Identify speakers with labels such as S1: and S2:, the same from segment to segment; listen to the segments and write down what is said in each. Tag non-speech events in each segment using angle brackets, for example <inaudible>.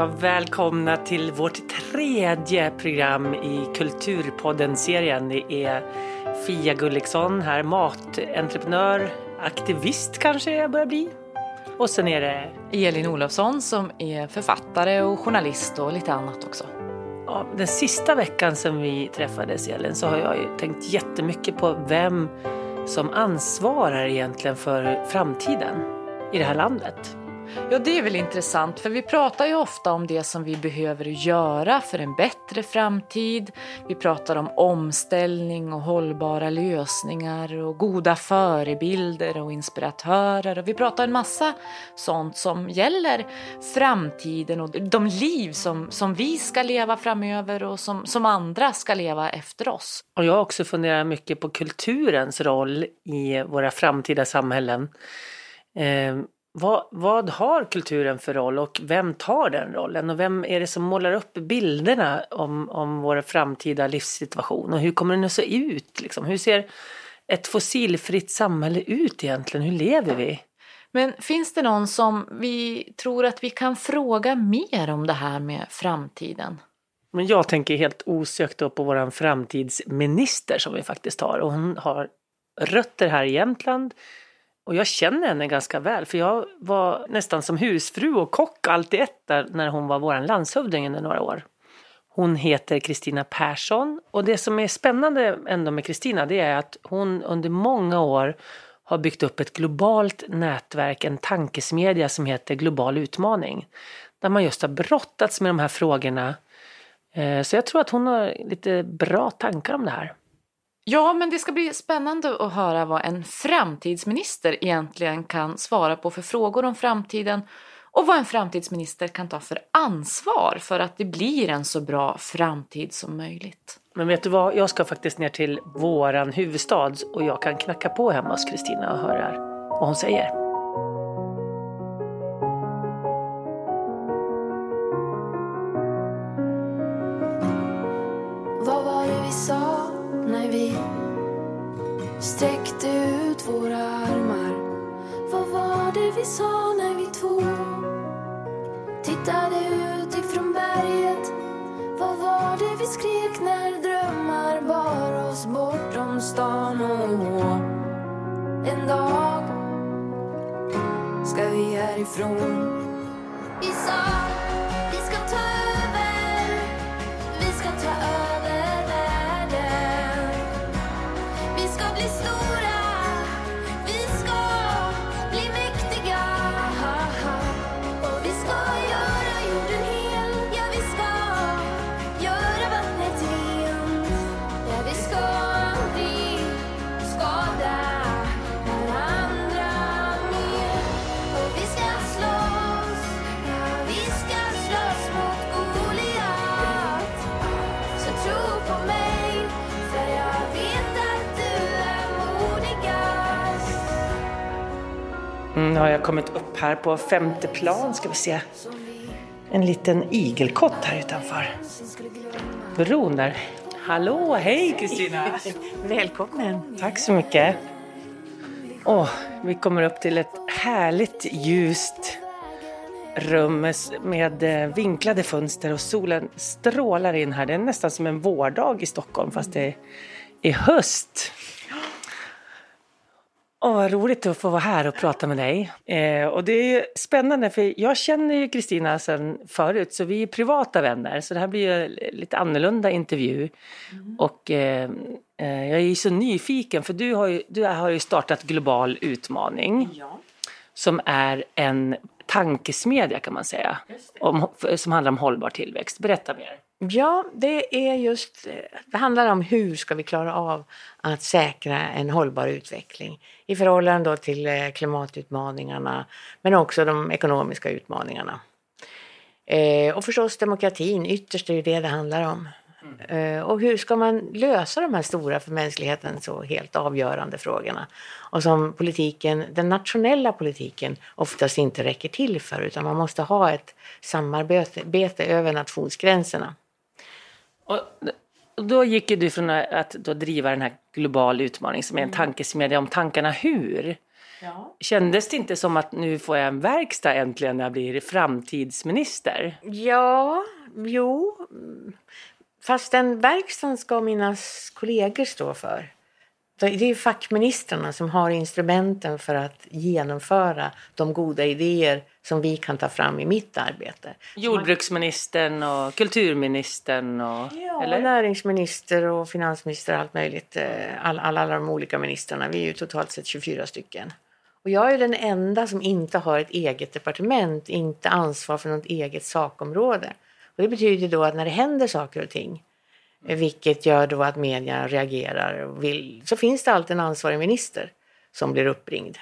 S1: Ja, välkomna till vårt tredje program i Kulturpodden-serien. Det är Fia Gulliksson här, matentreprenör, aktivist kanske jag börjar bli. Och sen är det
S2: Elin Olofsson som är författare och journalist och lite annat också.
S1: ja, den sista veckan som vi träffades Elin så har jag ju tänkt jättemycket på vem som ansvarar egentligen för framtiden i det här landet.
S2: Ja, det är väl intressant för vi pratar ju ofta om det som vi behöver göra för en bättre framtid. Vi pratar om omställning och hållbara lösningar och goda förebilder och inspiratörer och vi pratar en massa sånt som gäller framtiden och de liv som, som vi ska leva framöver och som, som andra ska leva efter oss.
S1: Och jag har också funderat mycket på kulturens roll i våra framtida samhällen. Ehm, vad, vad har kulturen för roll och vem tar den rollen? Och vem är det som målar upp bilderna om, om vår framtida livssituation? Och hur kommer den att se ut? Liksom? Hur ser ett fossilfritt samhälle ut egentligen? Hur lever vi?
S2: Men finns det någon som vi tror att vi kan fråga mer om det här med framtiden?
S1: Men jag tänker helt osökt på våran framtidsminister som vi faktiskt har. Och hon har rötter här i Jämtland. Och jag känner henne ganska väl för jag var nästan som husfru och kock allt i ett där när hon var vår landshövding under några år. Hon heter Kristina Persson och det som är spännande ändå med Kristina det är att hon under många år har byggt upp ett globalt nätverk, en tankesmedja som heter Global utmaning. Där man just har brottats med de här frågorna. Eh, så jag tror att hon har lite bra tankar om det här.
S2: Ja, men det ska bli spännande att höra vad en framtidsminister egentligen kan svara på för frågor om framtiden och vad en framtidsminister kan ta för ansvar för att det blir en så bra framtid som möjligt.
S1: Men vet du vad, jag ska faktiskt ner till våran huvudstad och jag kan knacka på hemma hos Kristina och höra vad hon säger.
S3: Sträckte ut våra armar? Vad var det vi sa när vi två tittade ut ifrån berget? Vad var det vi skrek när drömmar bar oss bortom stan? Och en dag ska vi härifrån. Vi sa vi ska ta
S1: har kommit upp här på femte plan, ska vi se. En liten igelkott här utanför. Bron där. Hallå, hej Kristina! <laughs>
S2: Välkommen!
S1: Tack så mycket. Åh, vi kommer upp till ett härligt ljust rum med, med eh, vinklade fönster och solen strålar in här. Det är nästan som en vårdag i Stockholm fast det är höst. Åh, vad roligt att få vara här och prata med dig. Eh, och det är spännande för jag känner ju Kristina sedan förut så vi är privata vänner så det här blir ju en lite annorlunda intervju. Och eh, eh, jag är ju så nyfiken för du har ju, du har ju startat Global utmaning som är en tankesmedja kan man säga om, som handlar om hållbar tillväxt. Berätta mer.
S4: Ja, det är just, det handlar om hur ska vi klara av att säkra en hållbar utveckling i förhållande till eh, klimatutmaningarna men också de ekonomiska utmaningarna. Eh, och förstås demokratin, ytterst är det det det handlar om. Eh, och hur ska man lösa de här stora för mänskligheten så helt avgörande frågorna? Och som politiken, den nationella politiken oftast inte räcker till för utan man måste ha ett samarbete över nationsgränserna.
S1: Och då gick ju du från att då driva den här global utmaning som är en tankesmedja om tankarna hur. Kändes det inte som att nu får jag en verkstad äntligen när jag blir framtidsminister?
S4: Ja, jo. Fast den verkstaden ska mina kollegor stå för. Det är fackministrarna som har instrumenten för att genomföra de goda idéer som vi kan ta fram i mitt arbete.
S1: Jordbruksministern och kulturministern och...
S4: Ja,
S1: eller?
S4: näringsminister och finansminister och allt möjligt. eh, Alla, alla, alla de olika ministrarna. Vi är ju totalt sett 24 stycken. Och jag är den enda som inte har ett eget departement, inte ansvar för något eget sakområde. Och det betyder då att när det händer saker och ting, vilket gör då att media reagerar, och vill, så finns det alltid en ansvarig minister som blir uppringd.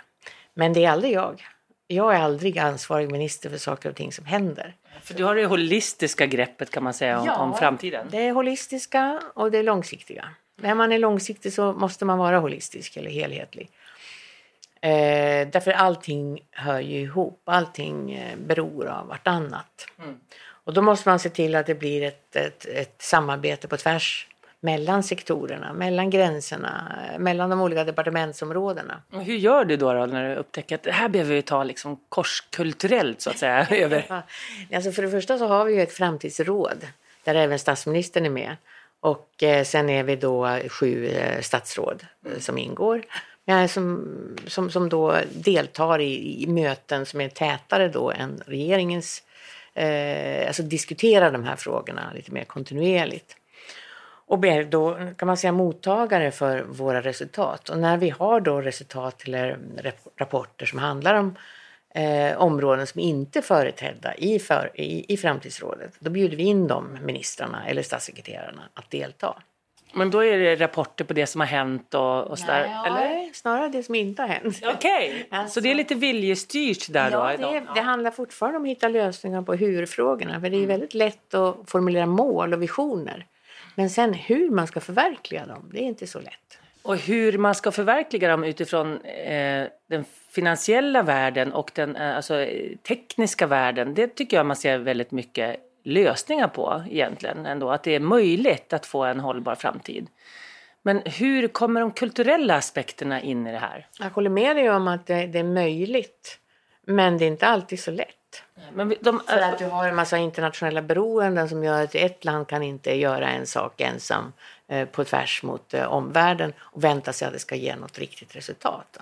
S4: Men det är aldrig jag. Jag är aldrig ansvarig minister för saker och ting som händer.
S1: För du har det holistiska greppet kan man säga om, om framtiden.
S4: Det är holistiska och det är långsiktiga. När man är långsiktig så måste man vara holistisk eller helhetlig. Eh, därför allting hör ju ihop, allting eh, beror av vartannat. Och då måste man se till att det blir ett, ett, ett samarbete på tvärs mellan sektorerna, mellan gränserna, mellan de olika departementsområdena.
S1: Hur gör du då, då när du upptäcker att det här behöver vi ta liksom korskulturellt så att säga <laughs> över?
S4: Alltså för det första så har vi ju ett framtidsråd där även statsministern är med. Och eh, sen är vi då sju eh, statsråd eh, som ingår. Som, som, som då deltar i, i möten som är tätare då än regeringens. Eh, alltså diskutera de här frågorna lite mer kontinuerligt. Och blir då kan man säga mottagare för våra resultat. Och när vi har då resultat eller rapporter som handlar om eh, områden som inte är företrädda i, för, i, i framtidsrådet, då bjuder vi in de ministrarna eller statssekreterarna att delta.
S1: Men då är det rapporter på det som har hänt och, och sådär? eller?
S4: Nej, snarare det som inte har hänt.
S1: Okej,
S4: Alltså-
S1: så det är lite viljestyrt där
S4: Ja,
S1: då?
S4: det, det handlar fortfarande om att hitta lösningar på hur-frågorna. För det är väldigt lätt att formulera mål och visioner. Men sen hur man ska förverkliga dem, det är inte så lätt.
S1: Och hur man ska förverkliga dem utifrån eh, den finansiella världen och den eh, alltså, eh, tekniska världen, det tycker jag man ser väldigt mycket lösningar på egentligen ändå. Att det är möjligt att få en hållbar framtid. Men hur kommer de kulturella aspekterna in i det här?
S4: Jag håller med dig om att det, det är möjligt. Men det är inte alltid så lätt.
S1: Men de,
S4: För att du har en massa internationella beroenden som gör att ett land kan inte göra en sak ensam eh, på tvärs mot eh, omvärlden och vänta sig att det ska ge något riktigt resultat. då.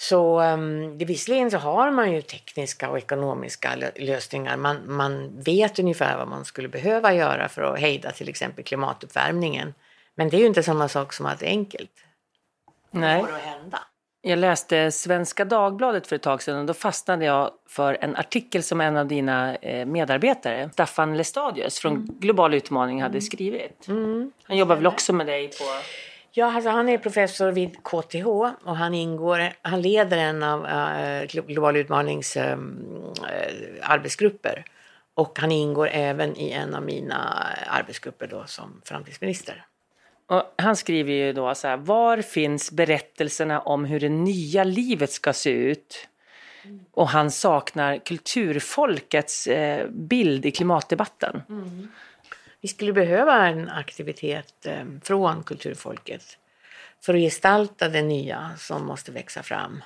S4: Så um, det, visserligen så har man ju tekniska och ekonomiska lö- lösningar. Man, man vet ungefär vad man skulle behöva göra för att hejda till exempel klimatuppvärmningen. Men det är ju inte samma sak som att det är enkelt.
S1: nej.
S4: Får det att hända.
S1: Jag läste Svenska Dagbladet för ett tag sedan och då fastnade jag för en artikel som en av dina eh, medarbetare, Staffan Lestadius från Global Utmaning hade skrivit. Han jobbar väl också med dig på...
S4: Ja, alltså han är professor vid KTH och han ingår, han leder en av uh, Global utmanings eh, arbetsgrupper. Och han ingår även i en av mina arbetsgrupper då som framtidsminister.
S1: Och han skriver ju då så här, var finns berättelserna om hur det nya livet ska se ut? Och han saknar kulturfolkets eh, bild i klimatdebatten.
S4: Vi skulle behöva en aktivitet eh, från kulturfolket för att gestalta det nya som måste växa fram.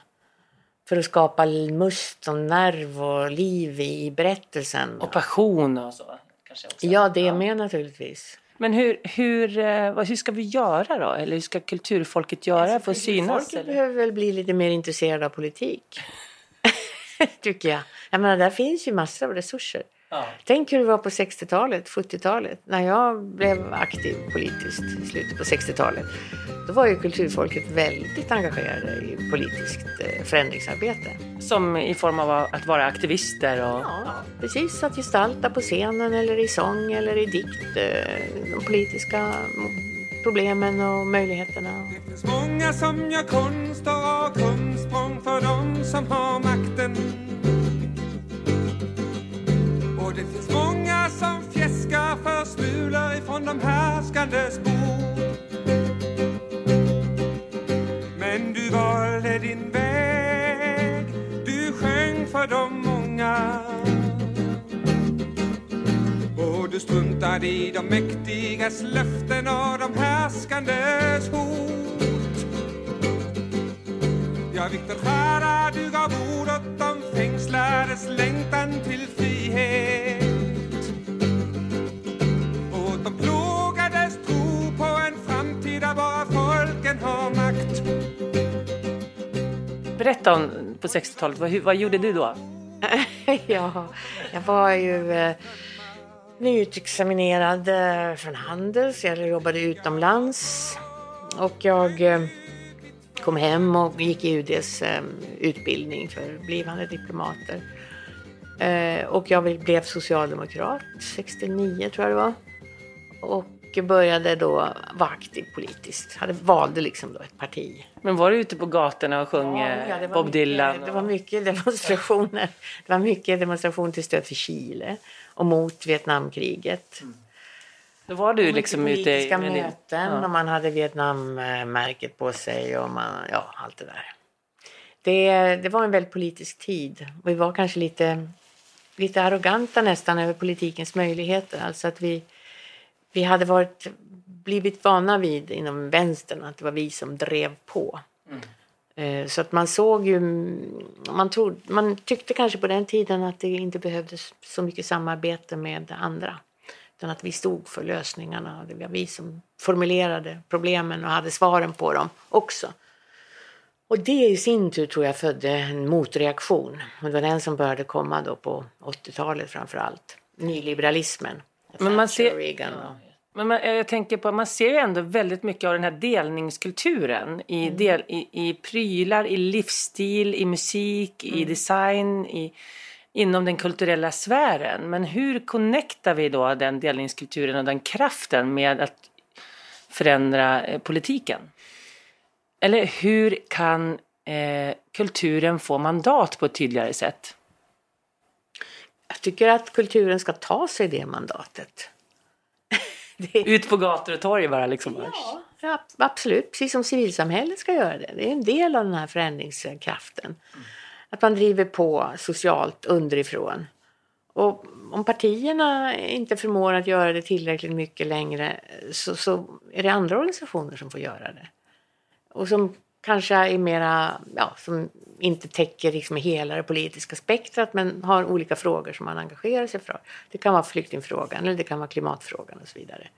S4: för att skapa must och nerv och liv i berättelsen.
S1: Och passion och så. Kanske också.
S4: Ja, det med naturligtvis.
S1: Men hur, hur, eh, hur ska vi göra då? Eller hur ska kulturfolket göra för att synas?
S4: Folket behöver väl bli lite mer intresserade av politik. <laughs> Tycker jag. Jag menar, där finns ju massor av resurser.
S1: Ja.
S4: Tänk hur det var på 60-talet, 70-talet. När jag blev aktiv politiskt i slutet på 60-talet. Då var ju kulturfolket väldigt engagerade i politiskt eh, förändringsarbete.
S1: Som i form av att vara aktivister och...
S4: Ja, precis. Att gestalta på scenen eller i sång eller i dikt eh, de politiska problemen och möjligheterna.
S5: Det finns många som gör konster och krumsprång för de som har makten. Och det finns många som fjäskar för smulor ifrån de härskandes bord. Men du valde din väg, du sjöng för de många. Och du struntade i de mäktigas löften och de härskandes hot. Ja, Viktor Jara, du gav ord åt fängslades längtan till frihet. Åt de plågades tro på en framtid där bara folken har makt.
S1: Berätta om på 60-talet, vad, vad gjorde du då? <laughs>
S4: ja, jag var ju eh, nyutexaminerad eh, från Handels. Jag jobbade utomlands. Och jag eh, kom hem och gick i UDs eh, utbildning för blivande diplomater. Eh, och jag blev socialdemokrat 69 tror jag det var. Och började då vara aktiv politiskt. Hade, valde liksom då ett parti.
S1: Men var du ute på gatorna och sjöng
S4: Ja,
S1: eh,
S4: det var
S1: Bob
S4: mycket,
S1: Dylan?
S4: Det var mycket demonstrationer. Det var mycket demonstration till stöd för Chile och mot Vietnamkriget.
S1: Då var du liksom ute
S4: Politiska
S1: med din-
S4: möten
S1: Ja.
S4: och man hade Vietnammärket på sig och man, ja, allt det där. Det, det var en väldigt politisk tid. Vi var kanske lite, lite arroganta nästan över politikens möjligheter. Alltså att vi, vi hade varit, blivit vana vid inom vänstern att det var vi som drev på. Eh, Så att man såg ju, man, trodde, man tyckte kanske på den tiden att det inte behövdes så mycket samarbete med andra. Utan att vi stod för lösningarna. Det var vi som formulerade problemen och hade svaren på dem också. Och det i sin tur tror jag födde en motreaktion. Och det var den som började komma då på 80-talet framför allt. Nyliberalismen.
S1: Men man ser-
S4: Reagan.
S1: Men man, jag tänker på, man ser ju ändå väldigt mycket av den här delningskulturen i,
S4: Mm.
S1: del, i, i prylar, i livsstil, i musik,
S4: Mm.
S1: i design, i, inom den kulturella sfären. Men hur connectar vi då den delningskulturen och den kraften med att förändra eh, politiken? Eller hur kan eh, kulturen få mandat på ett tydligare sätt?
S4: Jag tycker att kulturen ska ta sig det mandatet. <laughs> det,
S1: Ut på gator och torg bara liksom?
S4: Ja, absolut. Precis som civilsamhället ska göra det. Det är en del av den här förändringskraften. Att man driver på socialt underifrån. Och om partierna inte förmår att göra det tillräckligt mycket längre så, så är det andra organisationer som får göra det. Och som kanske är mera, ja, som inte täcker liksom hela det politiska spektrat men har olika frågor som man engagerar sig för. Det kan vara flyktingfrågan eller det kan vara klimatfrågan och så vidare.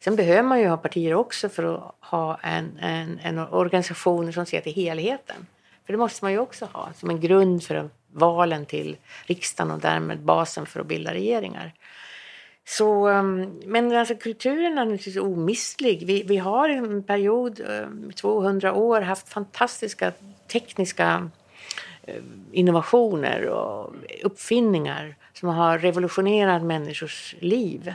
S4: Sen behöver man ju ha partier också för att ha en, en, en organisation som ser till helheten. För det måste man ju också ha som en grund för valen till riksdagen och därmed basen för att bilda regeringar. Så, ehm, men alltså kulturen är naturligtvis omistlig. Vi, vi har i en period, eh, 200 år, haft fantastiska tekniska eh, innovationer och uppfinningar som har revolutionerat människors liv.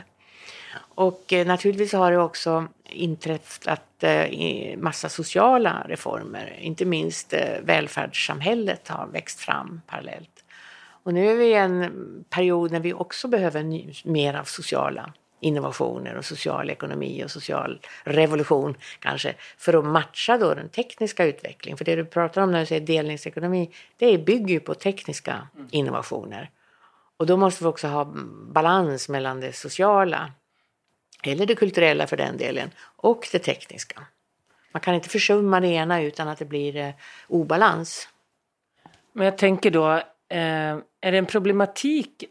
S4: Och eh, naturligtvis har det också inträffat eh, massa sociala reformer. Inte minst eh, välfärdssamhället har växt fram parallellt. Och nu är vi i en period när vi också behöver mer av sociala innovationer och social ekonomi och social revolution kanske för att matcha då den tekniska utvecklingen. För det du pratar om när du säger delningsekonomi, det bygger ju på tekniska innovationer. Och då måste vi också ha balans mellan det sociala eller det kulturella för den delen, och det tekniska. Man kan inte försumma det ena utan att det blir eh, obalans.
S1: Men jag tänker då, eh, är det en problematik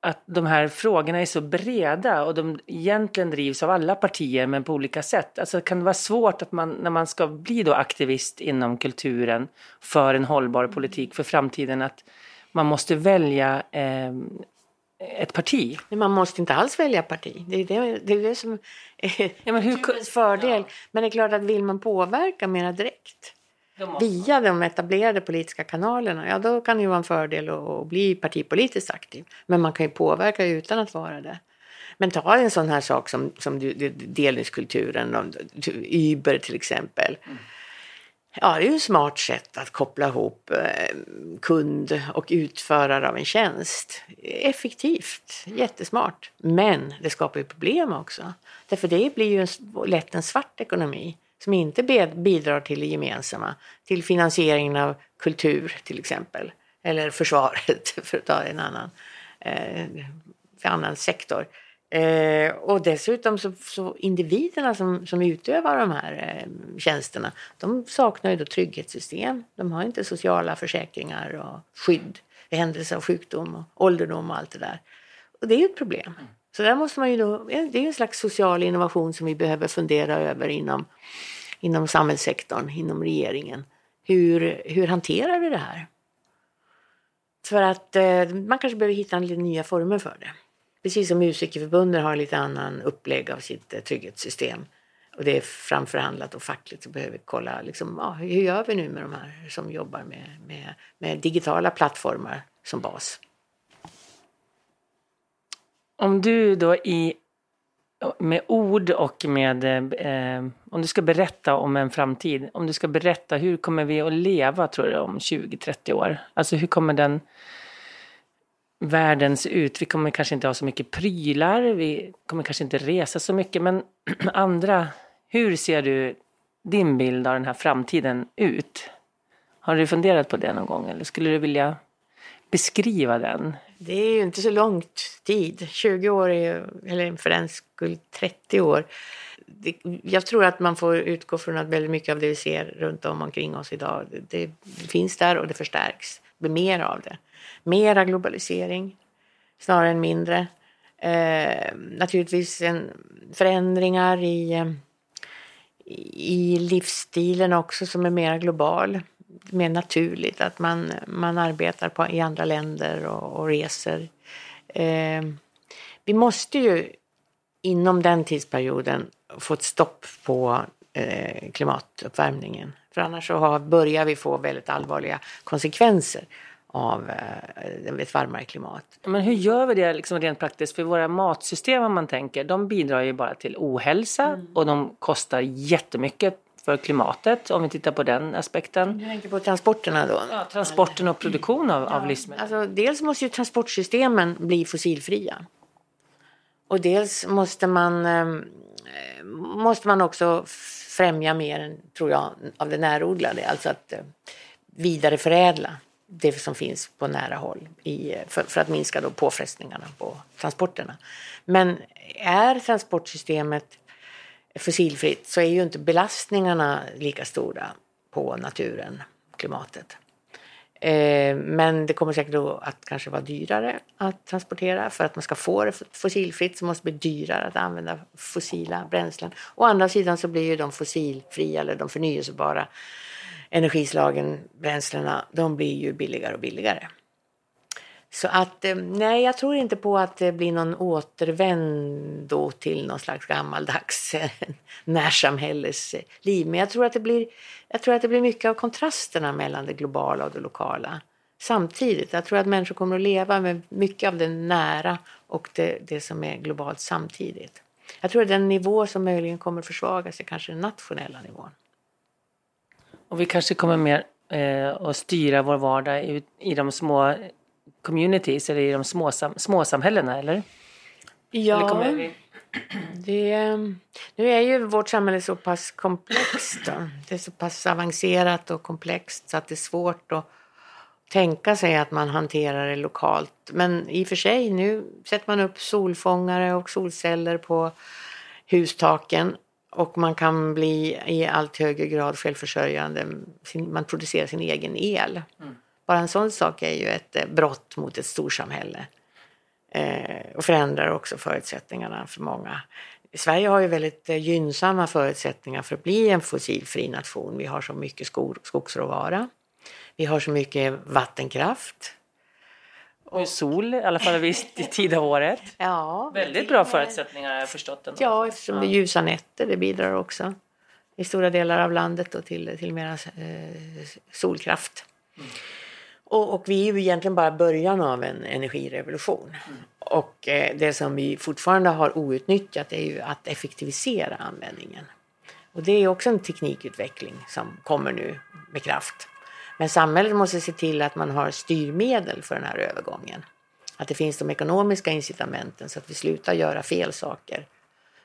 S1: att de här frågorna är så breda och de egentligen drivs av alla partier men på olika sätt. Alltså kan det vara svårt att man när man ska bli då aktivist inom kulturen för en hållbar politik för framtiden att man måste välja eh, ett parti?
S4: Man måste inte alls välja parti. Det är det, det, är det som är
S1: Ja, men hur-
S4: fördel. Men det är klart att vill man påverka mera direkt via de etablerade politiska kanalerna, ja då kan det ju vara en fördel att, att bli partipolitiskt aktiv. Men man kan ju påverka utan att vara det. Men ta en sån här sak som, som delningskulturen, Uber till exempel. Ja, det är ju ett smart sätt att koppla ihop eh, kund och utförare av en tjänst. Effektivt, jättesmart. Men det skapar ju problem också. Därför det blir ju en, lätt en svart ekonomi som inte bidrar till det gemensamma. Till finansieringen av kultur till exempel. Eller försvaret, <laughs> för att ta en annan, eh, för annan sektor. Eh, och dessutom så, så individerna som, som utövar de här eh, tjänsterna, de saknar ju då trygghetssystem. De har inte sociala försäkringar och skydd i händelse av sjukdom och ålderdom och allt det där. Och det är ju ett problem. Så där måste man ju då, eh, det är en slags social innovation som vi behöver fundera över inom, inom samhällssektorn, inom regeringen. Hur, hur hanterar vi det här? För att eh, man kanske behöver hitta lite nya former för det. Precis som Musikerförbundet har lite annan upplägg av sitt eh, trygghetssystem. Och det är framförhandlat och fackligt så behöver vi kolla liksom, ja, hur gör vi nu med de här som jobbar med, med, med digitala plattformar som bas.
S1: Om du då i, med ord och med, eh, eh om du ska berätta om en framtid, om du ska berätta hur kommer vi att leva tror du om 20-30 år? Alltså hur kommer den världens ut? Vi kommer kanske inte ha så mycket prylar, vi kommer kanske inte resa så mycket, men <clears throat> andra, hur ser du din bild av den här framtiden ut? Har du funderat på det någon gång eller skulle du vilja beskriva den?
S4: Det är ju inte så långt tid. 20 år, är, ju- eller för den skull 30 år. Det, jag tror att man får utgå från att väldigt mycket av det vi ser runt om omkring oss idag, det, det finns där och det förstärks. Blir mer av det. Mera globalisering snarare än mindre. Eh, naturligtvis en, förändringar i, eh, i livsstilen också som är mer global. Mer naturligt att man, man arbetar på, i andra länder och, och reser. Eh, vi måste ju inom den tidsperioden få ett stopp på eh, klimatuppvärmningen. För annars så har, börjar vi få väldigt allvarliga konsekvenser av eh, ett varmare klimat.
S1: Men hur gör vi det liksom rent praktiskt? För våra matsystem om man tänker, de bidrar ju bara till ohälsa och de kostar jättemycket för klimatet om vi tittar på den aspekten.
S4: Du tänker på transporterna då?
S1: Ja, transporten och produktion av, av livsmedel.
S4: Alltså, dels måste ju transportsystemen bli fossilfria. Och dels måste man, eh, Eh, måste man också främja mer, än, tror jag, av det närodlade. Alltså att eh, vidareförädla det som finns på nära håll i, eh, för, för att minska då påfrestningarna på transporterna. Men är transportsystemet fossilfritt så är ju inte belastningarna lika stora på naturen, klimatet. Eh, men det kommer säkert då att kanske vara dyrare att transportera. För att man ska få det fossilfritt så måste det bli dyrare att använda fossila bränslen. Å andra sidan så blir ju de fossilfria eller de förnyelsebara energislagen, bränslena, de blir ju billigare och billigare. Så att eh, nej, jag tror inte på att det blir någon återvändo till någon slags gammaldags närsamhällesliv. Eh, <laughs> närsamhälles eh, liv. Men jag tror, att det blir, jag tror att det blir mycket av kontrasterna mellan det globala och det lokala. Samtidigt, jag tror att människor kommer att leva med mycket av det nära och det, det som är globalt samtidigt. Jag tror att den nivå som möjligen kommer att försvagas är kanske den nationella nivån.
S1: Och vi kanske kommer mer eh, att styra vår vardag i, i de små communities eller i de små, sam, småsamhällena, eller? Eller kommer vi... <clears throat>
S4: Det, nu är ju vårt samhälle så pass komplext. Då. Det är så pass avancerat och komplext så att det är svårt att tänka sig att man hanterar det lokalt. Men i och för sig, nu sätter man upp solfångare och solceller på hustaken och man kan bli i allt högre grad självförsörjande. Man producerar sin egen el Bara en sån sak är ju ett eh, brott mot ett storsamhälle. Eh, och förändrar också förutsättningarna för många. Sverige har ju väldigt eh, gynnsamma förutsättningar för att bli en fossilfri nation. Vi har så mycket skog, skogsråvara. Vi har så mycket vattenkraft.
S1: Och sol, i alla fall viss <laughs> tid av året.
S4: Ja,
S1: Väldigt bra förutsättningar har jag förstått. Ändå.
S4: Ja, eftersom det är ljusa nätter, det bidrar också i stora delar av landet och till, till mera eh, solkraft. Mm. Och, och, vi är ju egentligen bara början av en energirevolution. Mm. Och eh, det som vi fortfarande har outnyttjat är ju att effektivisera användningen. Och det är också en teknikutveckling som kommer nu med kraft. Men samhället måste se till att man har styrmedel för den här övergången. Att det finns de ekonomiska incitamenten så att vi slutar göra fel saker,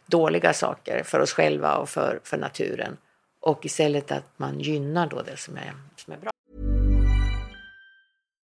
S4: dåliga saker för oss själva och för, för naturen. Och istället att man gynnar då det som är, som är bra.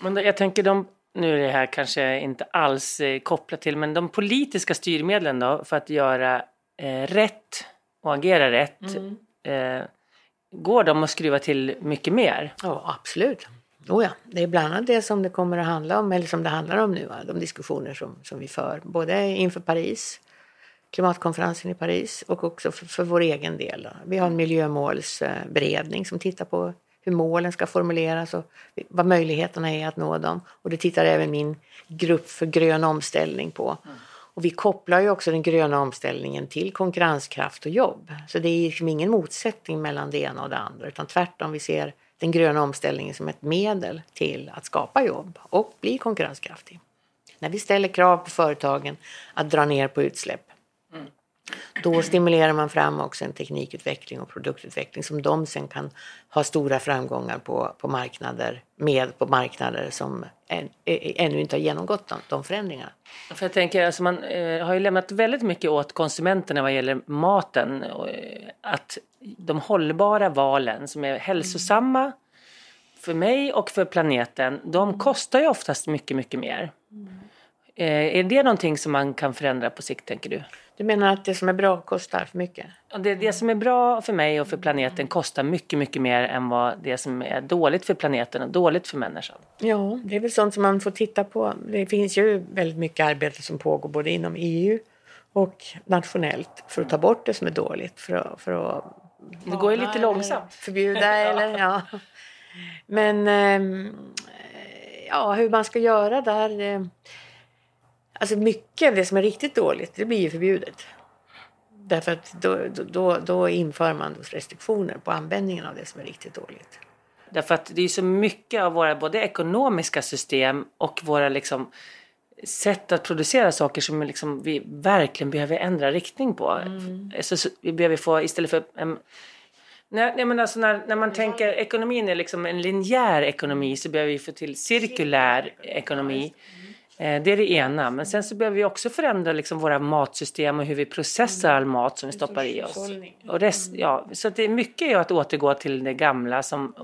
S1: Men jag tänker de, nu är det här kanske inte alls eh, kopplat till, men de politiska styrmedlen då för att göra eh, rätt och agera rätt. Mm. Eh, går de att skruva till mycket mer?
S4: Ja, absolut. Oh ja, det är bland annat det som det kommer att handla om, eller som det handlar om nu, de diskussioner som, som vi för, både inför Paris, klimatkonferensen i Paris och också för, för vår egen del. Vi har en miljömålsberedning som tittar på hur målen ska formuleras och vad möjligheterna är att nå dem. Och det tittar även min grupp för grön omställning på. Mm. Och vi kopplar ju också den gröna omställningen till konkurrenskraft och jobb. Så det är liksom ingen motsättning mellan det ena och det andra utan tvärtom, vi ser den gröna omställningen som ett medel till att skapa jobb och bli konkurrenskraftig. När vi ställer krav på företagen att dra ner på utsläpp då stimulerar man fram också en teknikutveckling och produktutveckling som de sen kan ha stora framgångar på, på marknader med på marknader som än, ännu inte har genomgått de, de förändringarna.
S1: För jag tänker, alltså man eh, har ju lämnat väldigt mycket åt konsumenterna vad gäller maten. Och, eh, att de hållbara valen som är hälsosamma för mig och för planeten, de kostar ju oftast mycket, mycket mer. Mm. Eh, är det någonting som man kan förändra på sikt, tänker du?
S4: Du menar att det som är bra kostar för mycket?
S1: Det, det som är bra för mig och för planeten kostar mycket, mycket mer än vad det som är dåligt för planeten och dåligt för människan.
S4: Ja, det är väl sånt som man får titta på. Det finns ju väldigt mycket arbete som pågår både inom EU och nationellt för att ta bort det som är dåligt. För att, för att
S1: det går ju lite långsamt.
S4: Förbjuda <laughs> eller ja. Men ehm, ja, hur man ska göra där eh, Alltså mycket av det som är riktigt dåligt, det blir ju förbjudet. Därför att då, då, då inför man restriktioner på användningen av det som är riktigt dåligt.
S1: Därför att det är så mycket av våra både ekonomiska system och våra liksom sätt att producera saker som liksom vi verkligen behöver ändra riktning på. Mm. Så, så, vi behöver få istället för um, Nej, men alltså när, när man tänker ekonomin är liksom en linjär ekonomi så behöver vi få till cirkulär ekonomi. Eh, Det är det ena. Men sen så behöver vi också förändra liksom våra matsystem och hur vi processar all mat som vi stoppar i oss. Och rest, ja, så det är mycket är att återgå till det gamla som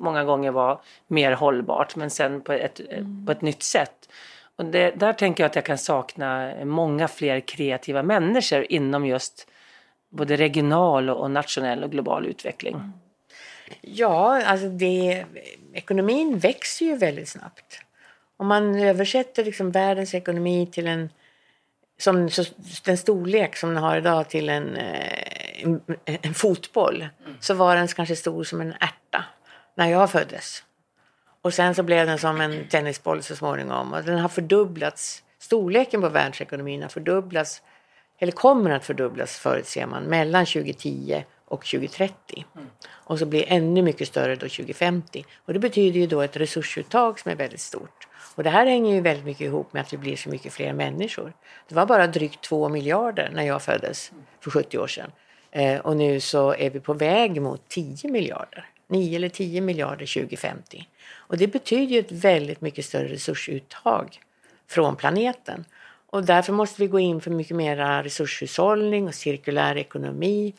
S1: många gånger var mer hållbart men sen på ett, på ett nytt sätt. Och det, där tänker jag att jag kan sakna många fler kreativa människor inom just både regional och nationell och global utveckling.
S4: Ja, alltså det, ekonomin växer ju väldigt snabbt. Om man översätter liksom världens ekonomi till en, som, den storlek som den har idag till en, eh, en, en fotboll så var den kanske stor som en ärta när jag föddes. Och sen så blev den som en tennisboll så småningom och den har fördubblats. Storleken på världsekonomin har fördubblats eller kommer att fördubblas förutser man mellan 2010 och 2030. Och så blir ännu mycket större då 2050. Och det betyder ju då ett resursuttag som är väldigt stort. Och det här hänger ju väldigt mycket ihop med att vi blir så mycket fler människor. Det var bara drygt två miljarder när jag föddes för 70 år sedan. Eh, och nu så är vi på väg mot 10 miljarder. 9 eller 10 miljarder 2050. Och det betyder ju ett väldigt mycket större resursuttag från planeten. Och därför måste vi gå in för mycket mer resurshushållning och cirkulär ekonomi.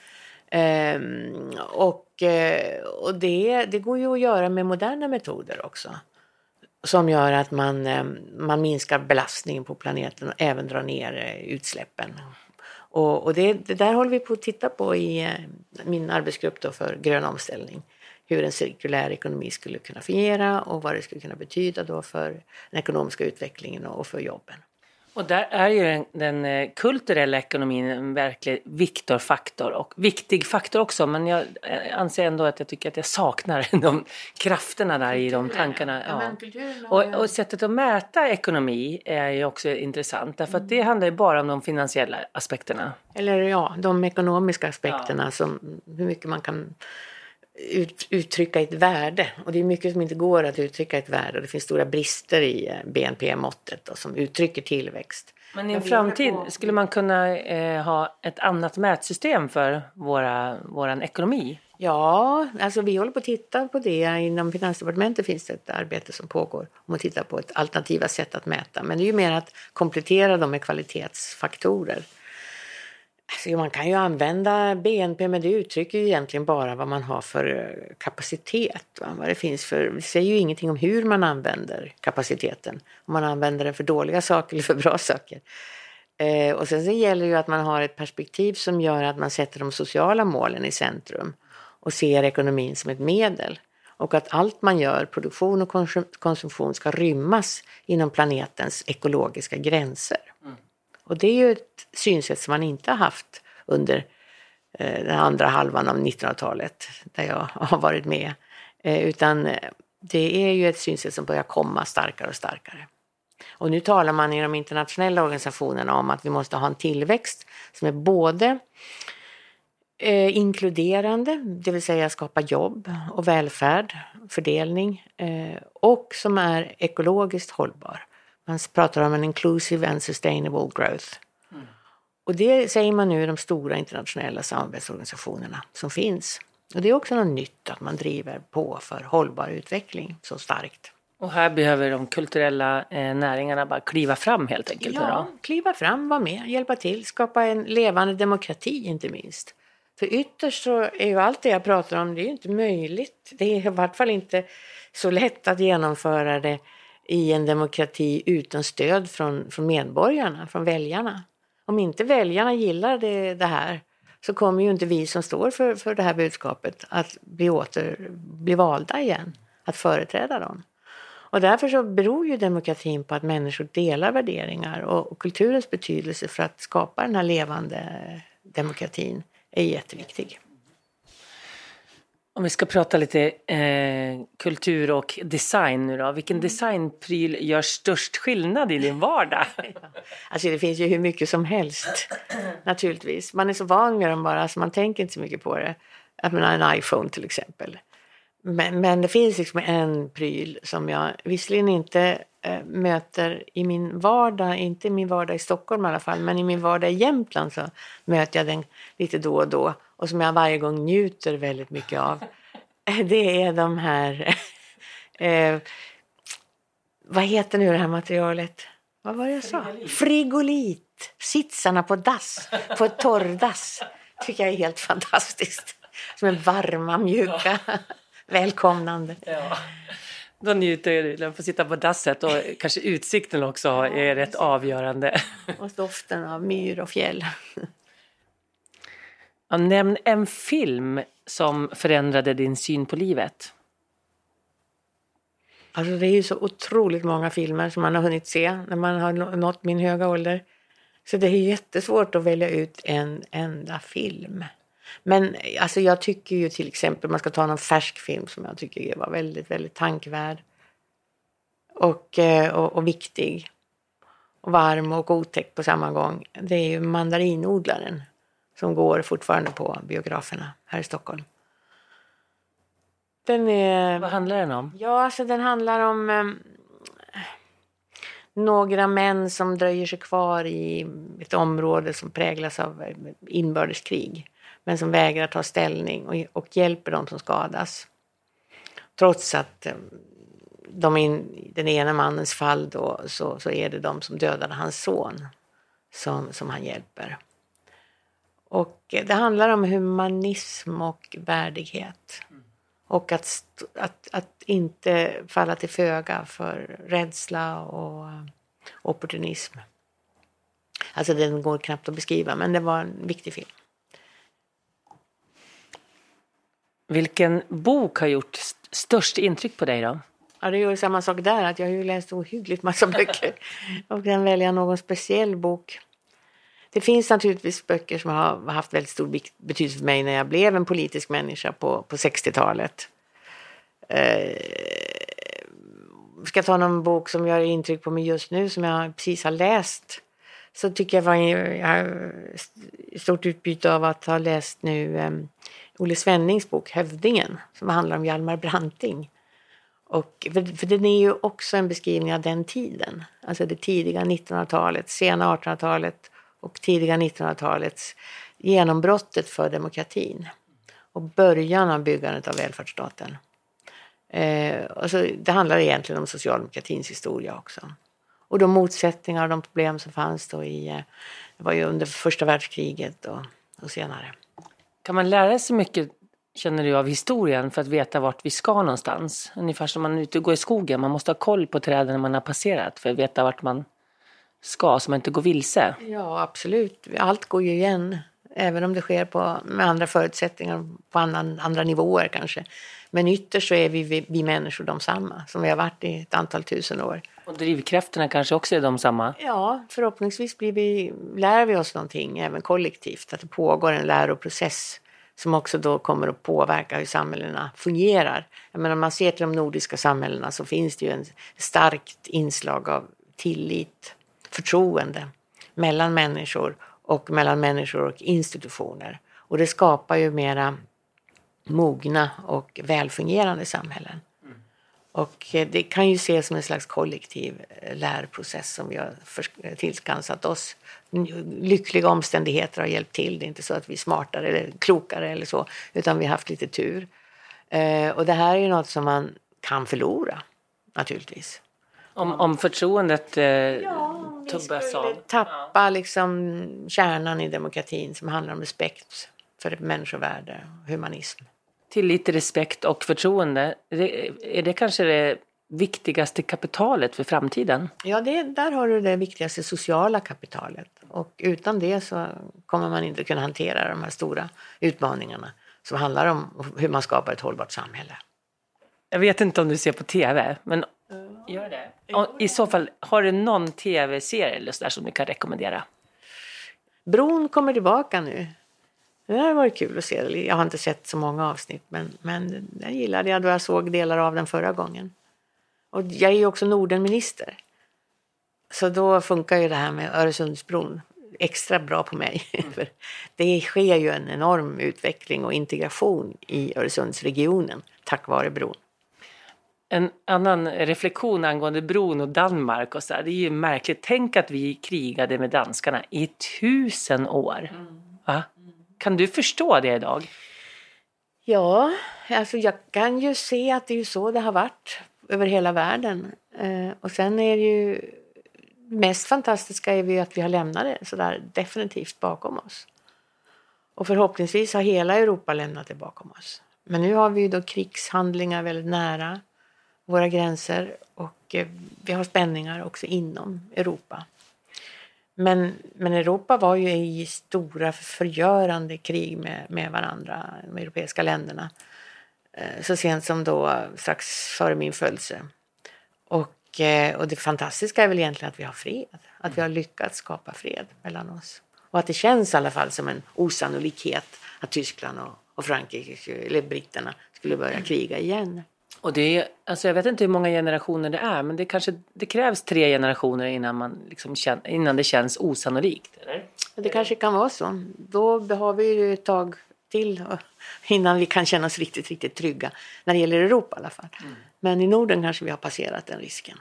S4: Ehm, och eh, och det, det går ju att göra med moderna metoder också. Som gör att man, ehm, man minskar belastningen på planeten och även drar ner eh, utsläppen. Och, och det, det där håller vi på att titta på i eh, min arbetsgrupp då för grön omställning. Hur en cirkulär ekonomi skulle kunna fungera och vad det skulle kunna betyda då för den ekonomiska utvecklingen och för jobben.
S1: Och där är ju den, den eh, kulturella ekonomin en verklig viktig faktor och viktig faktor också. Men jag eh, anser ändå att jag tycker att jag saknar <laughs> de krafterna där i de tankarna. Ja. Och, och sättet att mäta ekonomi är ju också intressant därför att det handlar ju bara om de finansiella aspekterna.
S4: Eller ja, de ekonomiska aspekterna, som hur mycket man kan ut, uttrycka ett värde. Och det är mycket som inte går att uttrycka ett värde och det finns stora brister i eh, BNP-måttet då, som uttrycker tillväxt.
S1: Men i en framtid skulle man kunna eh, ha ett annat mätsystem för våra, våran ekonomi?
S4: Ja, alltså vi håller på att titta på det. Inom Finansdepartementet finns det ett arbete som pågår om att titta på ett alternativa sätt att mäta. Men det är ju mer att komplettera dem med kvalitetsfaktorer. Så man kan ju använda BNP men det uttrycker ju egentligen bara vad man har för eh, kapacitet. Va? Vad det, finns för, det säger ju ingenting om hur man använder kapaciteten. Om man använder den för dåliga saker eller för bra saker. Eh, och sen så gäller det ju att man har ett perspektiv som gör att man sätter de sociala målen i centrum och ser ekonomin som ett medel. Och att allt man gör, produktion och konsum- konsumtion, ska rymmas inom planetens ekologiska gränser. Mm. Och det är ju ett synsätt som man inte har haft under eh, den andra halvan av 1900-talet där jag <laughs> har varit med. Eh, utan eh, det är ju ett synsätt som börjar komma starkare och starkare. Och nu talar man i de internationella organisationerna om att vi måste ha en tillväxt som är både eh, inkluderande, det vill säga skapa jobb och välfärd, fördelning, eh, och som är ekologiskt hållbar. Man pratar om en inclusive and sustainable growth. Och det säger man nu i de stora internationella samarbetsorganisationerna som finns. Och det är också något nytt att man driver på för hållbar utveckling så starkt.
S1: Och här behöver de kulturella eh, näringarna bara kliva fram helt enkelt.
S4: Ja,
S1: då.
S4: kliva fram, vara med, hjälpa till, skapa en levande demokrati inte minst. För ytterst så är ju allt det jag pratar om, det är ju inte möjligt. Det är i vart fall inte så lätt att genomföra det i en demokrati utan stöd från, från medborgarna, från väljarna. Om inte väljarna gillar det, det här så kommer ju inte vi som står för, för det här budskapet att bli, åter, bli valda igen, att företräda dem. Och därför så beror ju demokratin på att människor delar värderingar och, och kulturens betydelse för att skapa den här levande demokratin är jätteviktig.
S1: Om vi ska prata lite eh, kultur och design nu då. Vilken designpryl gör störst skillnad i din vardag? <laughs>
S4: Alltså det finns ju hur mycket som helst naturligtvis. Man är så van med dem bara så man tänker inte så mycket på det. Jag menar en iPhone till exempel. Men, men det finns liksom en pryl som jag visserligen inte eh, möter i min vardag, inte i min vardag i Stockholm i alla fall, men i min vardag i Jämtland så möter jag den lite då och då och som jag varje gång njuter väldigt mycket av. <laughs> Det är de här, <laughs> eh, vad heter nu det här materialet? Vad var det jag sa? Frigolit. Sitsarna på dass, på ett torrdass. tycker jag är helt fantastiskt. Som är varma, mjuka, <laughs> välkomnande.
S1: Ja. Då njuter du, de får sitta på dasset och kanske utsikten också är rätt avgörande.
S4: Och doften av myr och fjäll.
S1: Ja, nämn en film som förändrade din syn på livet.
S4: Alltså det är ju så otroligt många filmer som man har hunnit se när man har nått min höga ålder. Så det är jättesvårt att välja ut en enda film. Men alltså jag tycker ju till exempel, man ska ta någon färsk film som jag tycker var väldigt, väldigt tankvärd. Och, eh, och, och viktig. Och varm och otäck på samma gång. Det är ju Mandarinodlaren. Som går fortfarande på biograferna här i Stockholm. Den är...
S1: Vad handlar den om?
S4: Ja, alltså den handlar om eh, några män som dröjer sig kvar i ett område som präglas av eh, inbördeskrig men som vägrar ta ställning och, och hjälper de som skadas. Trots att eh, de in, den ena mannens fall då, så, så är det de som dödade hans son som, som han hjälper. Och det handlar om humanism och värdighet. Och att, att, att inte falla till föga för rädsla och eh, opportunism. Alltså den går knappt att beskriva, men det var en viktig film.
S1: Vilken bok har gjort störst intryck på dig då?
S4: Ja, det gör samma sak där, att jag har ju läst ohyggligt massa böcker <laughs> och kan välja någon speciell bok. Det finns naturligtvis böcker som har haft väldigt stor betydelse för mig när jag blev en politisk människa på, på 60-talet. Eh, ska jag ta någon bok som gör intryck på mig just nu som jag precis har läst så tycker jag var jag har stort utbyte av att ha läst nu eh, Olle Svennings bok Hövdingen som handlar om Hjalmar Branting. Och, för, för den är ju också en beskrivning av den tiden, alltså det tidiga 1900-talet, sena 1800-talet och tidiga 1900-talets genombrottet för demokratin och början av byggandet av välfärdsstaten. Eh, alltså, det handlar egentligen om socialdemokratins historia också. Och de motsättningar och de problem som fanns då i, eh, det var ju under första världskriget och, och senare.
S1: Kan man lära sig mycket, känner du, av historien för att veta vart vi ska någonstans? Ungefär som man är ute och går i skogen, man måste ha koll på träden man har passerat för att veta vart man ska, så man inte går vilse.
S4: Ja, absolut. Allt går ju igen, även om det sker på, med andra förutsättningar, på annan, andra nivåer kanske. Men ytterst så är vi, vi människor de samma, som vi har varit i ett antal tusen år.
S1: Och drivkrafterna kanske också är de samma?
S4: Ja, förhoppningsvis blir vi, lär vi oss någonting även kollektivt, att det pågår en läroprocess som också då kommer att påverka hur samhällena fungerar. Jag menar, om man ser till de nordiska samhällena så finns det ju en starkt inslag av tillit, förtroende mellan människor och mellan människor och institutioner. Och det skapar ju mera mogna och välfungerande samhällen. Och eh, det kan ju ses som en slags kollektiv eh, lärprocess som vi har tillskansat oss. Lyckliga omständigheter har hjälpt till. Det är inte så att vi är smartare eller klokare eller så, utan vi har haft lite tur. Eh, och det här är ju något som man kan förlora, naturligtvis.
S1: Om, om förtroendet eh, ja, tubbas av?
S4: tappa liksom kärnan i demokratin som handlar om respekt för människovärde och humanism
S1: tillit, respekt och förtroende. Är det kanske det viktigaste kapitalet för framtiden?
S4: Ja, det, där har du det viktigaste sociala kapitalet. Och utan det så kommer man inte kunna hantera de här stora utmaningarna som handlar om hur man skapar ett hållbart samhälle.
S1: Jag vet inte om du ser på TV, men gör det. I så fall, har du någon TV-serie eller så där som du kan rekommendera?
S4: Bron kommer tillbaka nu. Det har varit kul att se. Jag har inte sett så många avsnitt men, men den gillade jag då jag såg delar av den förra gången. Och jag är ju också Nordenminister. Så då funkar ju det här med Öresundsbron extra bra på mig. <laughs> För det sker ju en enorm utveckling och integration i Öresundsregionen tack vare bron.
S1: En annan reflektion angående bron och Danmark och så här, det är ju märkligt. Tänk att vi krigade med danskarna i tusen år. Va? Kan du förstå det idag?
S4: Ja, alltså jag kan ju se att det är så det har varit över hela världen. Eh, och sen är det ju mest fantastiska är ju att vi har lämnat det sådär definitivt bakom oss. Och förhoppningsvis har hela Europa lämnat det bakom oss. Men nu har vi ju då krigshandlingar väldigt nära våra gränser och eh, vi har spänningar också inom Europa. Men, men Europa var ju i stora förgörande krig med, med varandra, de europeiska länderna. Eh, så sent som då strax före min födelse. Och, eh, och det fantastiska är väl egentligen att vi har fred. Att vi har lyckats skapa fred mellan oss. Och att det känns i alla fall som en osannolikhet att Tyskland och, och Frankrike, eller britterna, skulle börja kriga igen.
S1: Och det är, alltså jag vet inte hur många generationer det är, men det kanske det krävs tre generationer innan, man liksom känner, innan det känns osannolikt. Eller?
S4: Det kanske kan vara så. Då har vi ju ett tag till <laughs> innan vi kan känna oss riktigt, riktigt trygga. När det gäller Europa i alla fall. Mm. Men i Norden kanske vi har passerat den risken.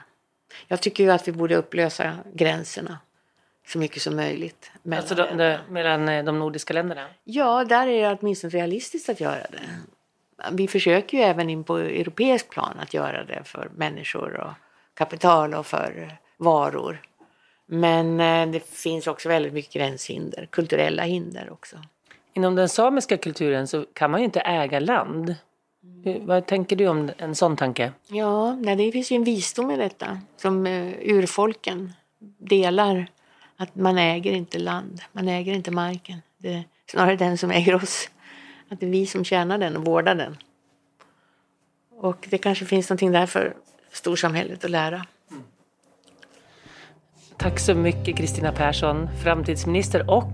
S4: Jag tycker ju att vi borde upplösa gränserna så mycket som möjligt.
S1: Mellan, alltså de, de, mellan eh, de nordiska länderna?
S4: Ja, där är det åtminstone realistiskt att göra det. Vi försöker ju även in på europeisk plan att göra det för människor och kapital och för varor. Men eh, det finns också väldigt mycket gränshinder, kulturella hinder också.
S1: Inom den samiska kulturen så kan man ju inte äga land. Hur, vad tänker du om en sån tanke?
S4: Ja, nej, det finns ju en visdom i detta som uh, urfolken delar. Att man äger inte land, man äger inte marken. Det är snarare den som äger oss. Att det är vi som tjänar den och vårdar den. Och det kanske finns någonting där för storsamhället att lära.
S1: Tack så mycket Kristina Persson, framtidsminister och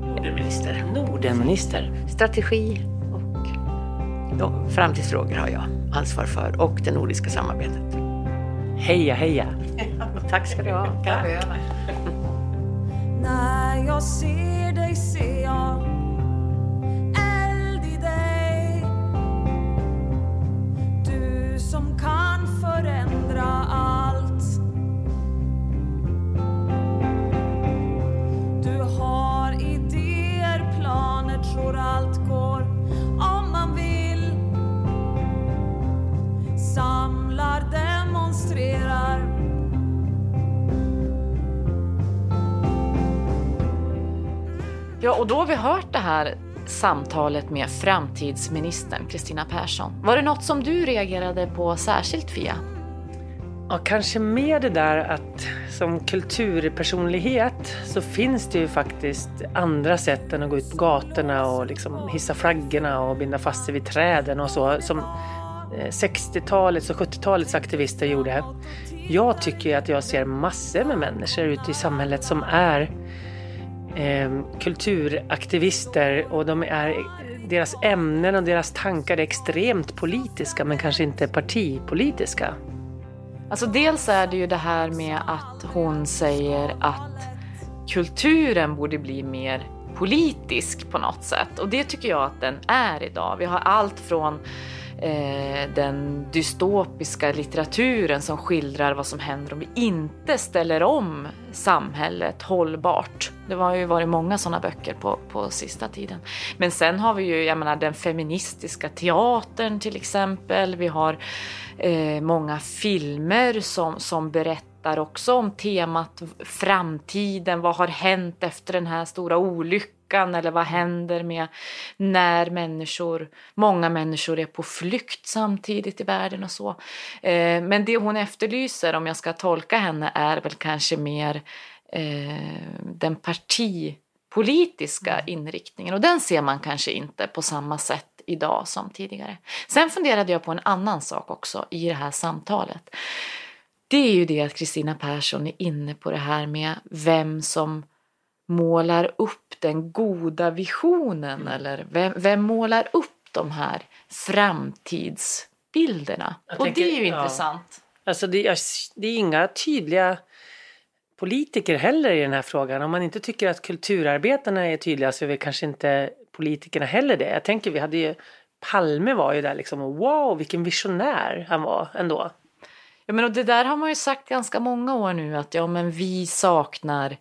S4: Nordenminister.
S1: Nordenminister.
S4: Strategi och ja, framtidsfrågor har jag ansvar för och det nordiska samarbetet.
S1: Heja heja! <laughs>
S4: Tack ska du ha.
S3: När jag ser dig ser jag som kan förändra allt. Du har idéer, planer, tror allt går. Om man vill Samlar, demonstrerar.
S2: Ja, och då har vi hört det här samtalet med framtidsministern Kristina Persson. Var det något som du reagerade på särskilt Fia?
S1: Ja, kanske mer det där att som kulturpersonlighet så finns det ju faktiskt andra sätt än att gå ut på gatorna och liksom hissa flaggorna och binda fast sig vid träden och så som eh, 60-talets och 70-talets aktivister gjorde. Jag tycker att jag ser massor med människor ute i samhället som är eh, kulturaktivister och de är, deras ämnen och deras tankar är extremt politiska men kanske inte partipolitiska.
S2: Alltså dels är det ju det här med att hon säger att kulturen borde bli mer politisk på något sätt och det tycker jag att den är idag. Vi har allt från Eh, den dystopiska litteraturen som skildrar vad som händer om vi inte ställer om samhället hållbart. Det har ju varit många sådana böcker på, på sista tiden. Men sen har vi ju, jag menar den feministiska teatern till exempel. Vi har eh, många filmer som, som berättar också om temat framtiden. Vad har hänt efter den här stora olyckan? Eller vad händer med när människor, många människor är på flykt samtidigt i världen och så. Eh, men det hon efterlyser, om jag ska tolka henne, är väl kanske mer eh, den partipolitiska inriktningen. Och den ser man kanske inte på samma sätt idag som tidigare. Sen funderade jag på en annan sak också i det här samtalet. Det är ju det att Kristina Persson är inne på det här med vem som målar upp den goda visionen mm. eller vem, vem, målar upp de här framtidsbilderna. Jag och tänker, det är ju ja. intressant.
S1: Alltså det, är, det är inga tydliga politiker heller i den här frågan. Om man inte tycker att kulturarbetarna är tydliga så är väl kanske inte politikerna heller det. Jag tänker vi hade ju Palme var ju där liksom wow vilken visionär han var ändå.
S2: Ja men och det där har man ju sagt ganska många år nu att ja men vi saknar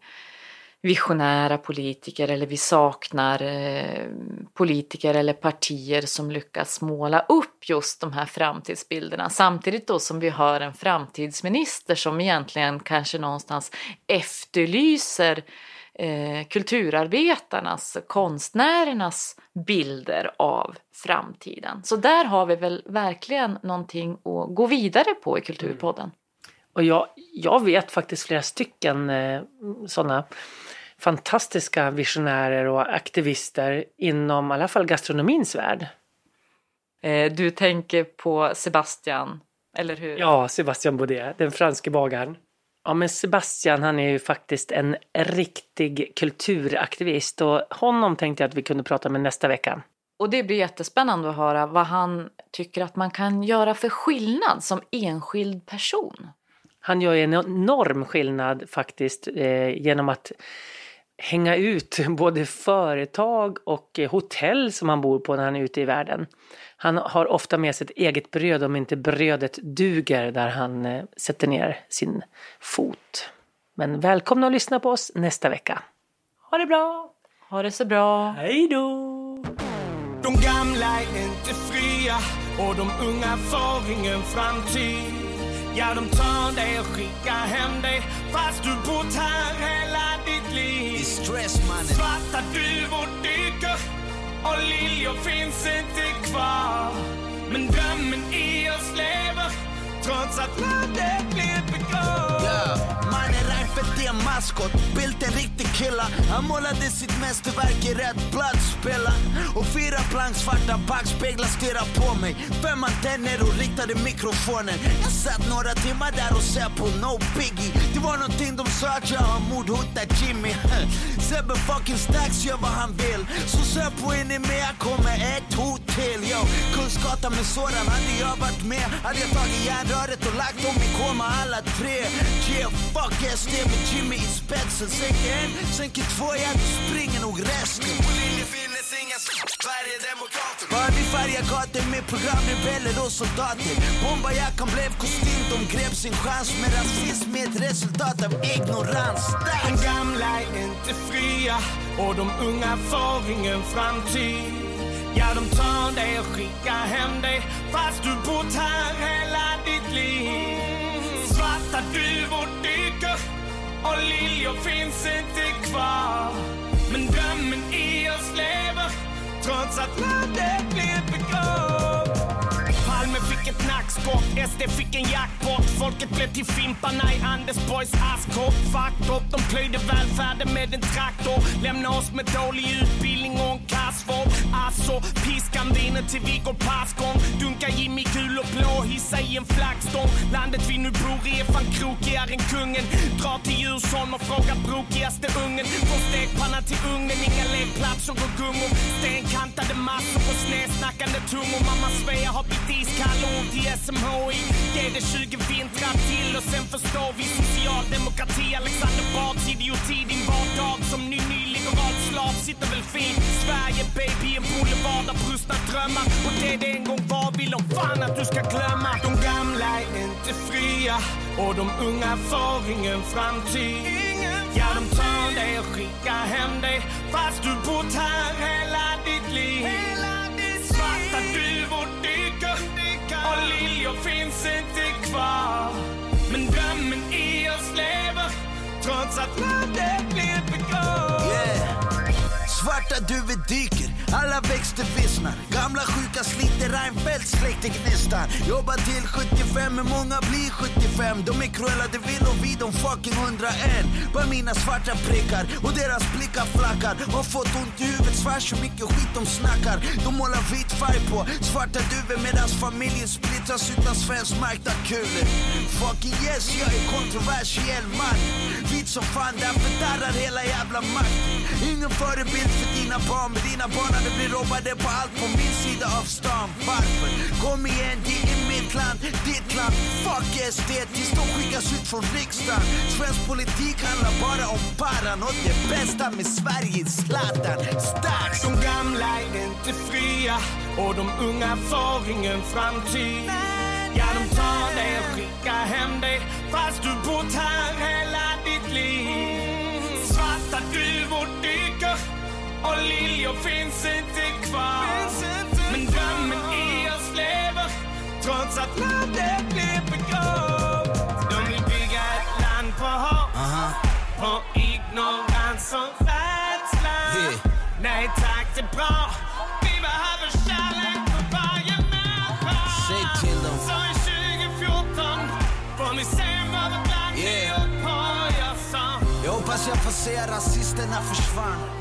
S2: visionära politiker eller vi saknar eh, politiker eller partier som lyckas måla upp just de här framtidsbilderna. Samtidigt då som vi har en framtidsminister som egentligen kanske någonstans efterlyser eh, kulturarbetarnas, konstnärernas bilder av framtiden. Så där har vi väl verkligen någonting att gå vidare på i Kulturpodden. Mm.
S1: Och jag, jag vet faktiskt flera stycken eh, sådana fantastiska visionärer och aktivister inom i alla fall gastronomins värld.
S2: Eh, du tänker på Sebastian, eller hur?
S1: Ja, Sebastian Baudet, den franske bagaren. Ja, men Sebastian han är ju faktiskt en riktig kulturaktivist och honom tänkte jag att vi kunde prata med nästa vecka.
S2: Och det blir jättespännande att höra vad han tycker att man kan göra för skillnad som enskild person.
S1: Han gör ju en enorm skillnad faktiskt eh, genom att hänga ut <laughs> både företag och hotell som han bor på när han är ute i världen. Han har ofta med sig ett eget bröd om inte brödet duger där han eh, sätter ner sin fot. Men välkomna att lyssna på oss nästa vecka. Ha det bra!
S2: Ha det så bra!
S1: Hej då!
S6: De gamla är inte fria och de unga får ingen framtid. Ja, de tar dig och skickar hem dig fast du bott här ditt liv. Svarta duvor dyker och liljor finns inte kvar. Men drömmen i oss lever trots att landet blir begravt.
S7: Yeah. Mannen Reinfeldt är en maskot, Bildt en riktig killa. Han målade sitt mästerverk i rätt bladdspela. Och fyra plank svarta backspeglar stirrar på mig. Fem antenner och riktade mikrofonen. Jag satt några timmar där och ser på No Biggie. Det var någonting de sa att jag har mordhotat Jimmy. <laughs> Sebbe fucking Stax gör vad han vill. Så sök på in i mig, kommer ett hot till. Yo, Kungsgatan med Soran, hade jag varit med hade jag tagit röret och lagt dem i koma alla tre. Yeah, fuck SD med Jimmy i spetsen. Sänker en, sänker två, ja du springer nog resten. Bara vi färgar gator med programrebeller och soldater. Bombarjackan blev kostym, de grep sin chans med rasism är ett resultat av ignorans.
S6: De gamla är inte fria och de unga får ingen framtid. Ja, de tar dig och skickar hem dig fast du bott här hela ditt liv. Svarta duvor dyker och liljor finns inte kvar. Men drömmen i oss lever trots att landet blir begravt. Fick ett nackskott, SD fick en jackpot. Folket blev till fimparna i Anders Borgs askkopp. Fucked up, de plöjde välfärden med en traktor. Lämna oss med dålig utbildning och en kassvård. Alltså, piskan viner till vi går passgång. Dunka Jimmy gul och blå, hissa i en flaggstång. Landet vi nu bor i är fan krokigare än kungen. Dra till Djursholm och fråga brokigaste ungen. Från stekpanna till ugnen, inga lekplatser och gungor. Stenkantade massor på snedsnackande tungor. Mamma Svea har blivit iskall ont i SMHI. Ge det 20 vintrar till och sen förstår vi socialdemokrati. Alexander Bards idioti, din vardag som ny nyliberal slav sitter väl fint. Sverige baby, en boulevard av brustna drömmar. Och det det en gång var vill de fan att du ska glömma. De gamla är inte fria och de unga får ingen framtid. Ja, de tar dig och skickar hem dig fast du bott här trots att landet blir begravt.
S7: Yeah. Svarta duvor dyker, alla växter vissnar. Gamla sjuka sliter Reinfeldt släckte gnistan. Jobbar till 75, men många blir 75. De är cruella, det vill och vi de fucking 101. Bara mina svarta prickar och deras blickar flackar. Har fått ont i huvudet, svär så mycket skit de snackar. De målar vit färg på svarta duvor medans familjen splittras utan svenskmärkta kulor. Fucking yes, jag är kontroversiell man. Vit som fan, därför darrar hela jävla makt. Ingen förebild för dina barn, men dina barn hade blivit Jobbade på allt på min sida av stan. Varför? Kom igen, det är mitt land, ditt land. Fuck SD tills de skickas ut från riksdagen. Svensk politik handlar bara om paran och det bästa med Sverige är Zlatan. Stark!
S6: De gamla är inte fria och de unga får ingen framtid. Ja, de tar dig och skickar hem dig fast du bott här hela ditt liv. Svarta duvor och liljor finns inte kvar. Men drömmen i oss lever trots att landet blir begravt. De vill bygga ett land på hopp, på ignorans och rädsla. Nej tack, det är bra. Vi behöver kärlek för varje människa. Så i 2014 får vi se vad vårt land
S7: Yeah.
S6: yeah. på, jag sa.
S7: Jag hoppas jag får se rasisterna försvann.